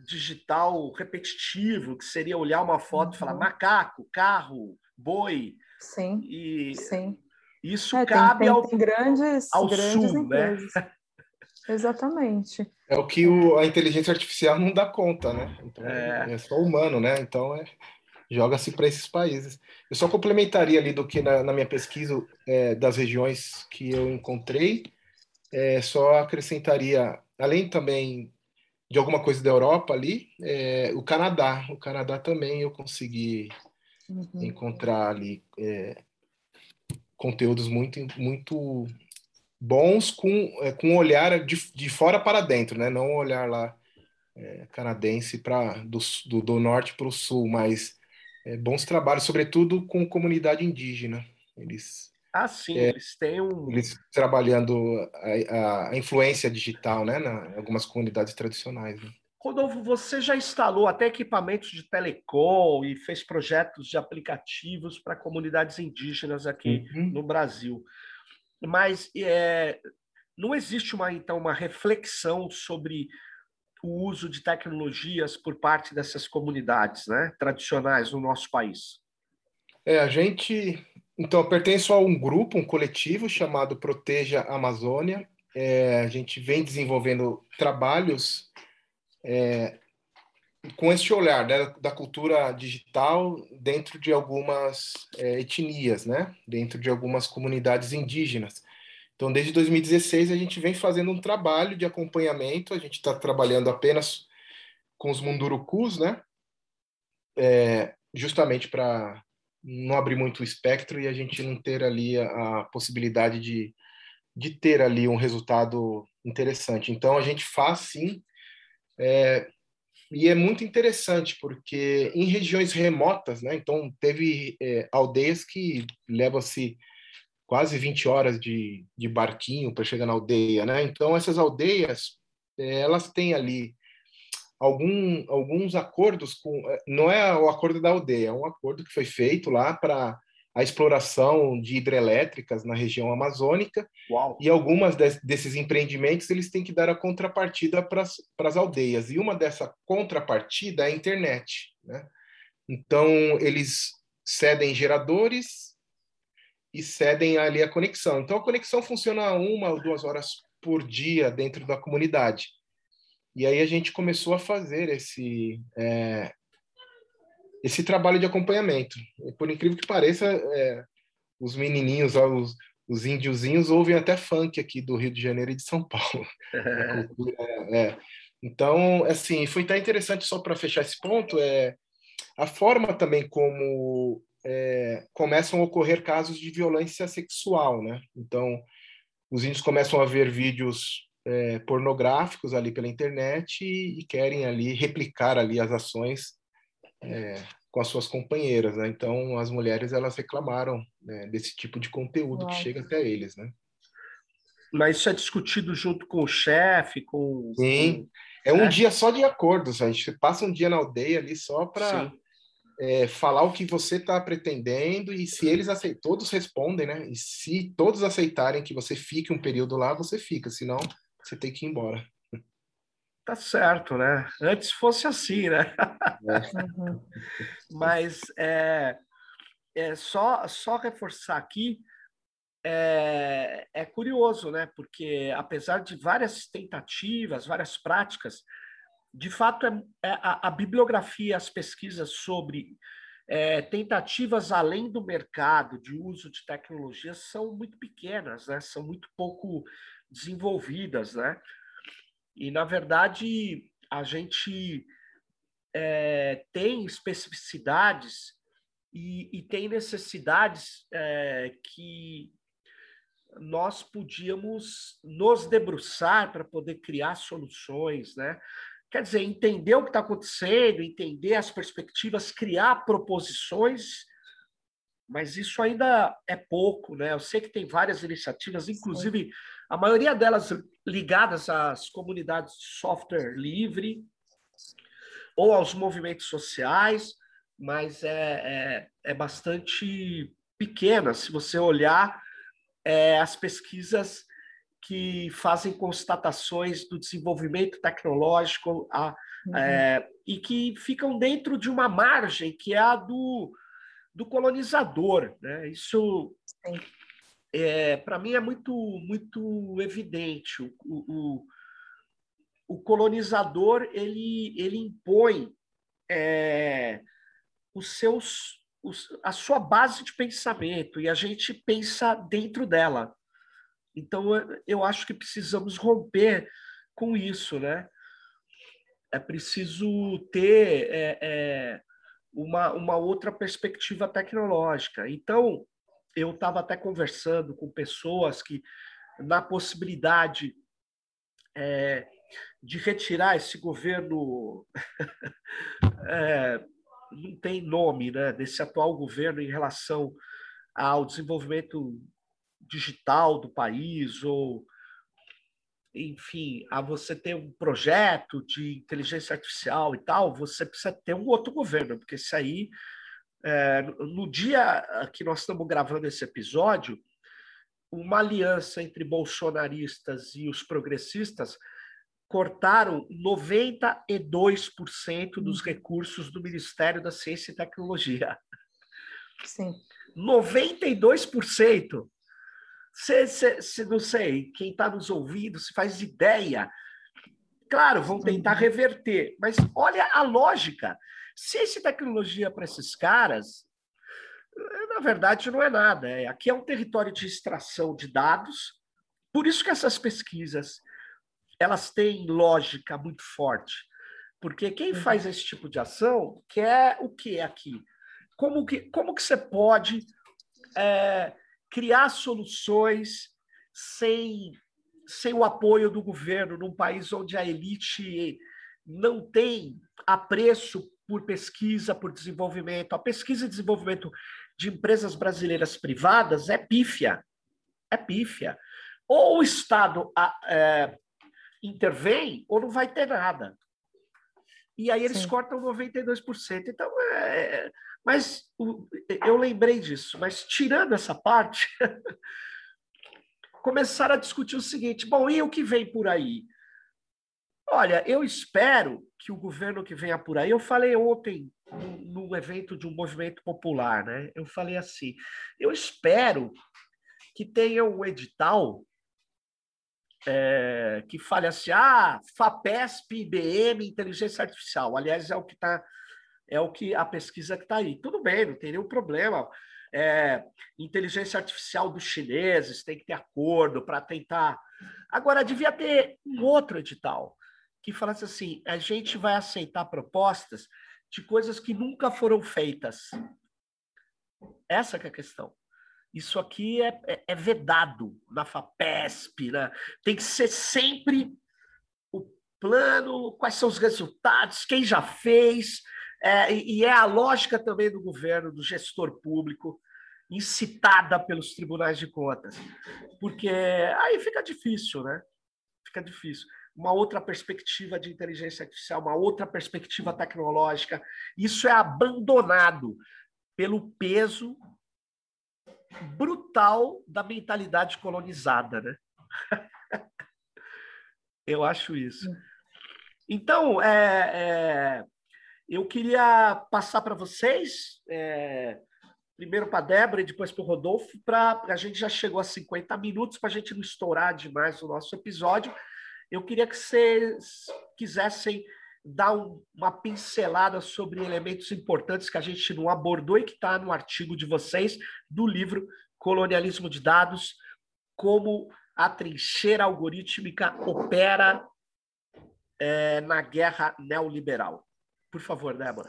digital repetitivo, que seria olhar uma foto uhum. e falar uhum. macaco, carro, boi. Sim. E sim. isso é, cabe tem, tem, ao, tem grandes, ao grandes sul, né? empresas. Né? *laughs* Exatamente. É o que o, a inteligência artificial não dá conta, né? Então, é, é só humano, né? Então é, joga-se para esses países. Eu só complementaria ali do que na, na minha pesquisa é, das regiões que eu encontrei, é, só acrescentaria, além também de alguma coisa da Europa ali, é, o Canadá. O Canadá também eu consegui uhum. encontrar ali é, conteúdos muito, muito bons com, é, com um olhar de, de fora para dentro, né? Não um olhar lá é, canadense para do, do, do, norte para o sul, mas é, bons trabalhos, sobretudo com comunidade indígena. Eles ah, sim, é, eles têm um. Eles trabalhando a, a influência digital, né, na, em algumas comunidades tradicionais. Né? Rodolfo, você já instalou até equipamentos de telecom e fez projetos de aplicativos para comunidades indígenas aqui uhum. no Brasil. Mas é, não existe uma, então, uma reflexão sobre o uso de tecnologias por parte dessas comunidades né, tradicionais no nosso país? É, a gente então, eu pertenço a um grupo, um coletivo chamado Proteja Amazônia. É, a gente vem desenvolvendo trabalhos é, com este olhar né, da cultura digital dentro de algumas é, etnias, né, dentro de algumas comunidades indígenas. Então, desde 2016, a gente vem fazendo um trabalho de acompanhamento. A gente está trabalhando apenas com os mundurucus, né, é, justamente para não abrir muito o espectro e a gente não ter ali a, a possibilidade de, de ter ali um resultado interessante. Então a gente faz sim, é, e é muito interessante porque em regiões remotas, né? Então teve é, aldeias que levam-se quase 20 horas de, de barquinho para chegar na aldeia, né? Então essas aldeias é, elas têm ali algum, alguns acordos com. Eh, não é o acordo da aldeia, é um acordo que foi feito lá para a exploração de hidrelétricas na região amazônica. Uau. E algumas de, desses empreendimentos eles têm que dar a contrapartida para as aldeias. E uma dessa contrapartida é a internet. Né? Então, eles cedem geradores e cedem ali a conexão. Então, a conexão funciona uma ou duas horas por dia dentro da comunidade. E aí a gente começou a fazer esse é, esse trabalho de acompanhamento. E por incrível que pareça, é, os menininhos, os, os índiozinhos ouvem até funk aqui do Rio de Janeiro e de São Paulo. *laughs* é, é. Então, assim, foi tão interessante só para fechar esse ponto é a forma também como é, começam a ocorrer casos de violência sexual, né? Então, os índios começam a ver vídeos é, pornográficos ali pela internet e, e, querem ali replicar ali as ações é, com as suas companheiras, né? Então as mulheres elas reclamaram né, desse tipo de conteúdo Uau. que chega até eles, né? Mas isso é discutido junto com o chefe, com sim, é um é? dia só de acordos. A gente passa um dia na aldeia ali só para é, falar o que você está pretendendo e se eles aceitam, todos respondem, né? E se todos aceitarem que você fique um período lá, você fica, senão você tem que ir embora. Tá certo, né? Antes fosse assim, né? É. *laughs* Mas é, é só, só reforçar aqui, é, é curioso, né? Porque apesar de várias tentativas, várias práticas, de fato, é, é a, a, bibliografia, as pesquisas sobre é, tentativas além do mercado de uso de tecnologias são muito pequenas, né? São muito pouco desenvolvidas, né? E, na verdade, a gente é, tem especificidades e, e tem necessidades é, que nós podíamos nos debruçar para poder criar soluções, né? Quer dizer, entender o que está acontecendo, entender as perspectivas, criar proposições mas isso ainda é pouco, né? Eu sei que tem várias iniciativas, inclusive a maioria delas ligadas às comunidades de software livre ou aos movimentos sociais, mas é, é, é bastante pequena se você olhar é, as pesquisas que fazem constatações do desenvolvimento tecnológico a, uhum. é, e que ficam dentro de uma margem que é a do, do colonizador. Né? Isso, é, para mim, é muito, muito evidente. O, o, o colonizador ele, ele impõe é, os seus, os, a sua base de pensamento e a gente pensa dentro dela. Então, eu acho que precisamos romper com isso, né? É preciso ter é, é, uma, uma outra perspectiva tecnológica. Então, eu estava até conversando com pessoas que, na possibilidade é, de retirar esse governo, *laughs* é, não tem nome, né, desse atual governo em relação ao desenvolvimento digital do país ou enfim, a você ter um projeto de inteligência artificial e tal, você precisa ter um outro governo, porque isso aí, é, no dia que nós estamos gravando esse episódio, uma aliança entre bolsonaristas e os progressistas cortaram 92% dos uhum. recursos do Ministério da Ciência e Tecnologia. Sim. 92%. Se, se, se não sei, quem está nos ouvindo, se faz ideia. Claro, vão tentar reverter, mas olha a lógica. Ciência e tecnologia para esses caras, na verdade, não é nada. É, aqui é um território de extração de dados, por isso que essas pesquisas elas têm lógica muito forte. Porque quem uhum. faz esse tipo de ação quer o que aqui? Como que, como que você pode é, criar soluções sem, sem o apoio do governo num país onde a elite não tem apreço por pesquisa, por desenvolvimento. A pesquisa e desenvolvimento de empresas brasileiras privadas é pífia. É pífia. Ou o Estado é, intervém, ou não vai ter nada. E aí eles Sim. cortam 92%. Então, é, mas eu lembrei disso, mas tirando essa parte, *laughs* começaram a discutir o seguinte: bom, e o que vem por aí? Olha, eu espero que o governo que venha por aí, eu falei ontem num evento de um movimento popular, né? Eu falei assim: eu espero que tenha um edital é, que fale assim: ah, FAPESP, IBM, inteligência artificial. Aliás, é o que está é o que a pesquisa que está aí. Tudo bem, não tem nenhum problema. É, inteligência artificial dos chineses tem que ter acordo para tentar. Agora, devia ter um outro edital que falasse assim: a gente vai aceitar propostas de coisas que nunca foram feitas. Essa é a questão. Isso aqui é, é, é vedado na FAPESP, né? tem que ser sempre o plano, quais são os resultados, quem já fez, é, e é a lógica também do governo, do gestor público, incitada pelos tribunais de contas. Porque aí fica difícil, né? Fica difícil. Uma outra perspectiva de inteligência artificial, uma outra perspectiva tecnológica, isso é abandonado pelo peso brutal da mentalidade colonizada, né? *laughs* Eu acho isso. Então, é, é eu queria passar para vocês, é, primeiro para a Débora e depois para o Rodolfo, para a gente já chegou a 50 minutos, para a gente não estourar demais o nosso episódio. Eu queria que vocês quisessem dar um, uma pincelada sobre elementos importantes que a gente não abordou e que está no artigo de vocês do livro Colonialismo de Dados, como a trincheira algorítmica opera é, na guerra neoliberal. Por favor, Débora.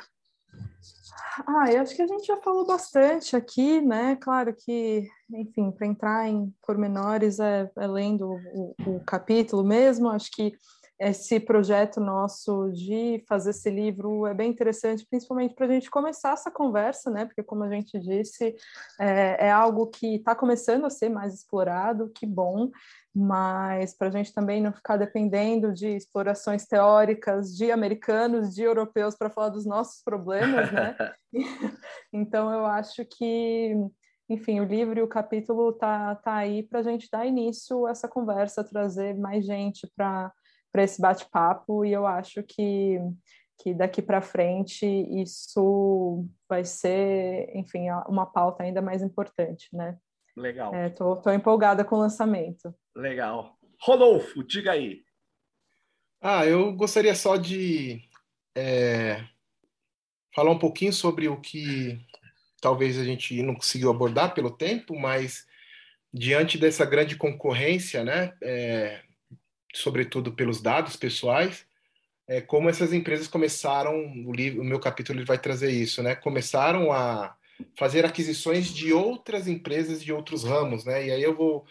Ah, eu acho que a gente já falou bastante aqui, né? Claro que, enfim, para entrar em pormenores é, é lendo o, o, capítulo mesmo, acho que esse projeto nosso de fazer esse livro é bem interessante, principalmente para a gente começar essa conversa, né? Porque, como a gente disse, é, é algo que está começando a ser mais explorado, que bom, mas para a gente também não ficar dependendo de explorações teóricas de americanos, de europeus para falar dos nossos problemas, né? *laughs* *laughs* então eu acho que enfim, o livro e o capítulo tá, tá aí para a gente dar início a essa conversa, trazer mais gente para esse bate-papo, e eu acho que, que daqui para frente isso vai ser, enfim, uma pauta ainda mais importante, né? Legal. É, tô, tô empolgada com o lançamento. Legal. Rodolfo, diga aí. Ah, eu gostaria só de é, falar um pouquinho sobre o que talvez a gente não conseguiu abordar pelo tempo, mas diante dessa grande concorrência, né, é, sobretudo pelos dados pessoais, é, como essas empresas começaram, o, livro, o meu capítulo vai trazer isso, né, começaram a fazer aquisições de outras empresas de outros ramos, né, e aí eu vou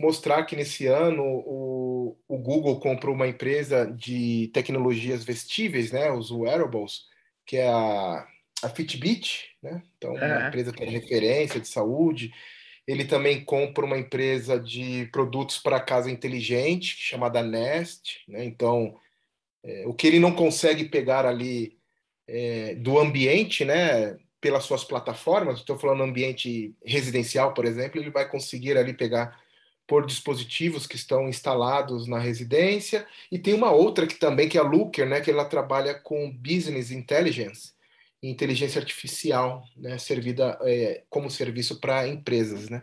mostrar que nesse ano o, o Google comprou uma empresa de tecnologias vestíveis, né, os wearables, que é a a Fitbit, né? Então, é. uma empresa que é referência de saúde. Ele também compra uma empresa de produtos para casa inteligente, chamada Nest, né? Então, é, o que ele não consegue pegar ali é, do ambiente, né? Pelas suas plataformas, estou falando ambiente residencial, por exemplo, ele vai conseguir ali pegar por dispositivos que estão instalados na residência. E tem uma outra que também, que é a Looker, né? Que ela trabalha com Business Intelligence, inteligência artificial, né, servida é, como serviço para empresas, né?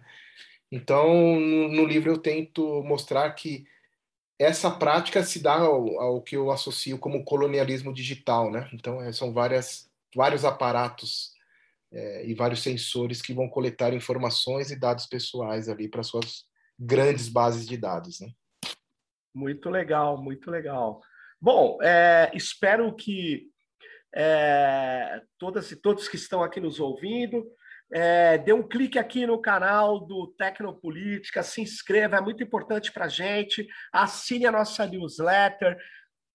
Então, no, livro eu tento mostrar que essa prática se dá ao, ao que eu associo como colonialismo digital, né? Então, é, são várias, vários aparatos é, e vários sensores que vão coletar informações e dados pessoais ali para suas grandes bases de dados, né? Muito legal, muito legal. Bom, é, espero que é, todas e todos que estão aqui nos ouvindo. É, dê um clique aqui no canal do Tecnopolítica, se inscreva, é muito importante para a gente. Assine a nossa newsletter.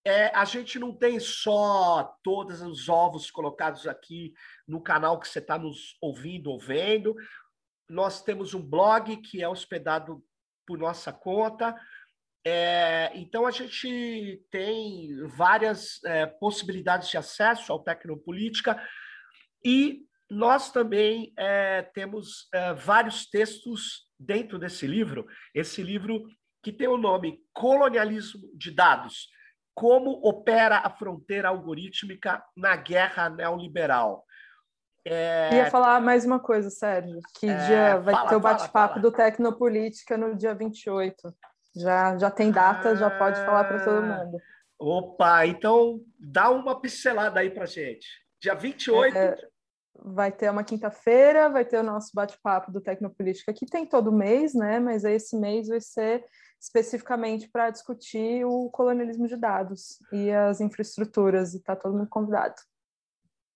É, a gente não tem só todos os ovos colocados aqui no canal que você está nos ouvindo ou vendo. Nós temos um blog que é hospedado por nossa conta. É, então, a gente tem várias é, possibilidades de acesso ao Tecnopolítica e nós também é, temos é, vários textos dentro desse livro. Esse livro que tem o nome Colonialismo de Dados, como opera a fronteira algorítmica na guerra neoliberal. É... Queria falar mais uma coisa, Sérgio, que é... dia vai fala, ter o bate-papo do Tecnopolítica no dia 28. Já, já tem data, ah, já pode falar para todo ah, mundo. Opa, então dá uma pincelada aí para gente. Dia 28. É, vai ter uma quinta-feira, vai ter o nosso bate-papo do Tecnopolítica, que tem todo mês, né? Mas esse mês vai ser especificamente para discutir o colonialismo de dados e as infraestruturas, e está todo mundo convidado.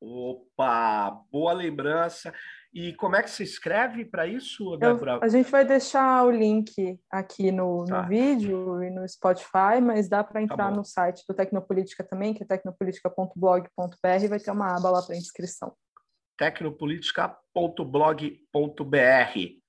Opa, boa lembrança. E como é que se escreve para isso, Débora? Eu, a gente vai deixar o link aqui no, tá. no vídeo e no Spotify, mas dá para tá entrar tá no site do Tecnopolítica também, que é tecnopolitica.blog.br, vai ter uma aba lá para inscrição. tecnopolitica.blog.br.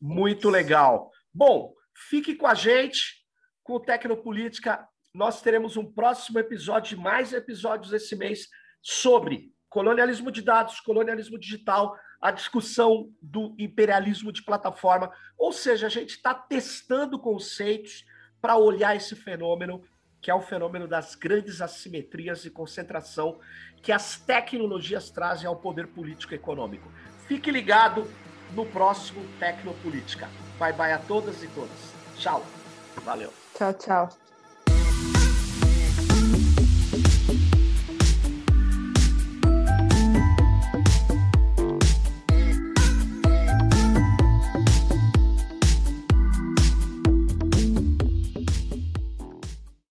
Muito legal. Bom, fique com a gente, com o Tecnopolítica. Nós teremos um próximo episódio, mais episódios esse mês, sobre colonialismo de dados, colonialismo digital, a discussão do imperialismo de plataforma. Ou seja, a gente está testando conceitos para olhar esse fenômeno, que é o fenômeno das grandes assimetrias e concentração que as tecnologias trazem ao poder político e econômico. Fique ligado no próximo Tecnopolítica. Bye bye a todas e todas. Tchau. Valeu. Tchau, tchau.